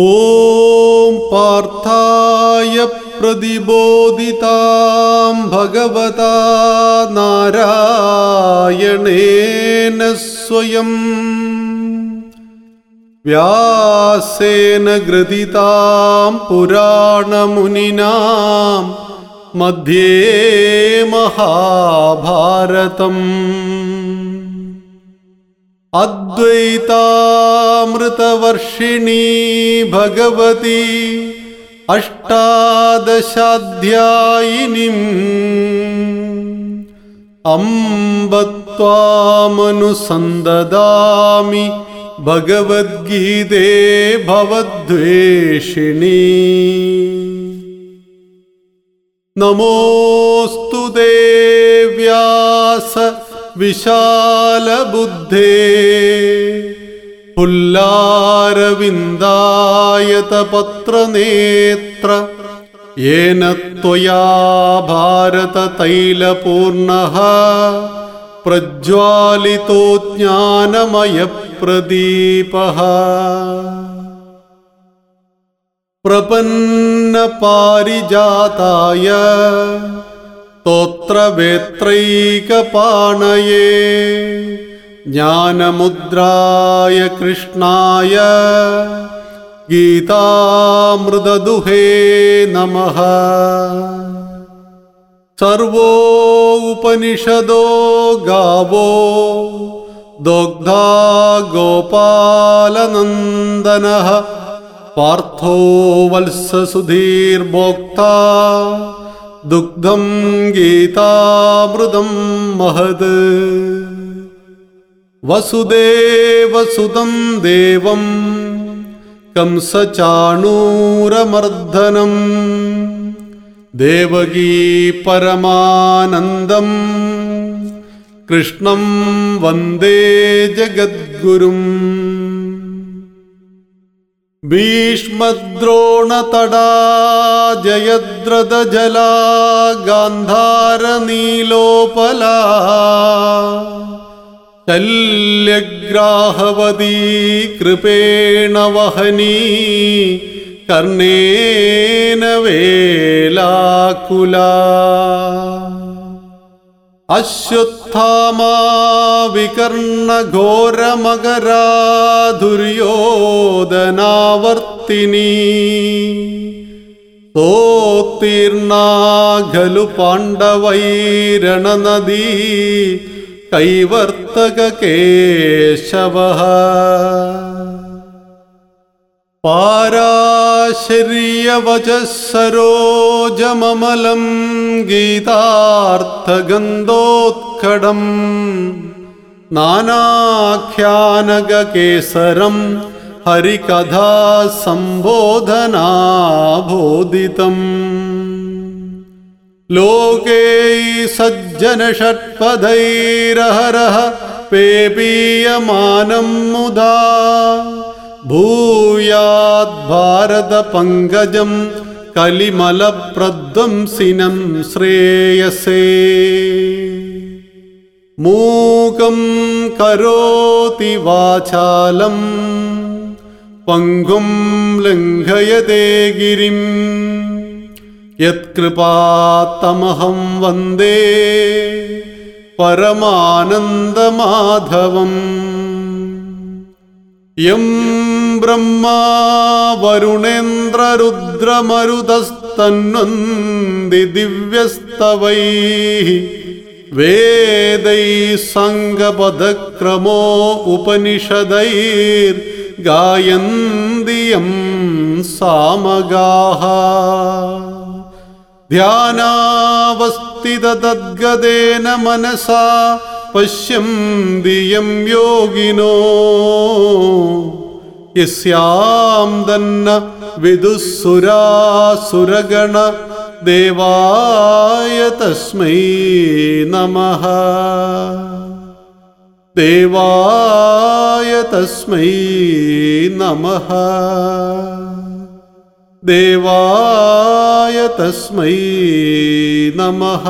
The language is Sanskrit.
ॐ पार्थाय प्रतिबोधितां भगवता नारायणेन स्वयम् व्यासेन ग्रथितां पुराणमुनिना मध्ये महाभारतम् अद्वैतामृतवर्षिणी भगवती अष्टादशाध्यायिनीम्। अम्ब त्वामनुसन्ददामि भगवद्गीते भवद्वेषिणी। नमोऽस्तु देव्यास विशालबुद्धे पुल्लारविन्दायतपत्रनेत्र येन त्वया भारततैलपूर्णः प्रज्वालितो ज्ञानमयप्रदीपः प्रपन्नपारिजाताय स्तोत्रवेत्रैकपाणये ज्ञानमुद्राय कृष्णाय गीतामृददुहे नमः। सर्वो उपनिषदो गावो दोग्धा गोपालनन्दनः। पार्थो वल्ससुधीर्भोक्ता दुग्धं गीतामृदं महद वसुदेवसुतं देवं कंसचाणूरमर्दनम् देवगी परमानन्दम् कृष्णं वन्दे जगद्गुरुम्। भीष्मद्रोणतडा जयद्रदजला गान्धारनीलोपला ശല്യഗ്രാഹവതീ കൃപേണ വഹനീ കർണേന വേലാകുല. അശ്വത്ഥമാവികർണ ഘോരമകരാ ദുര്യോധനാവർത്തിനി. സോത്തീർണാ പാണ്ഡവൈരണനദീ കൈവർത്തി कैवर्तककेशवः पाराशर्यवचः सरोजममलं गीतार्थगन्धोत्कडम् नानाख्यानगकेसरं हरिकथा सम्बोधनाबोधितम् लोके सज्जनषट्पदैरहरः पेपीयमानं मुदा भूयाद्भारतपङ्कजं कलिमलप्रध्वंसिनं श्रेयसे। मूकं करोति वाचालं पङ्गुं लङ्घयते गिरिम् यत्कृपात्तमहं वन्दे परमानन्दमाधवम्। यं ब्रह्मा वरुणेन्द्ररुद्रमरुतस्तन्वन्ति दिव्यस्तवैः। वेदैः सङ्गपदक्रमो उपनिषदैर्गायन्ति यं सामगाः ध्यानावस्थिततद्गदेन मनसा पश्यन्ति यं योगिनो। यस्यां दन्न विदुःसुरासुरगण देवाय तस्मै नमः। देवाय तस्मै नमः। देवाय तस्मै नमः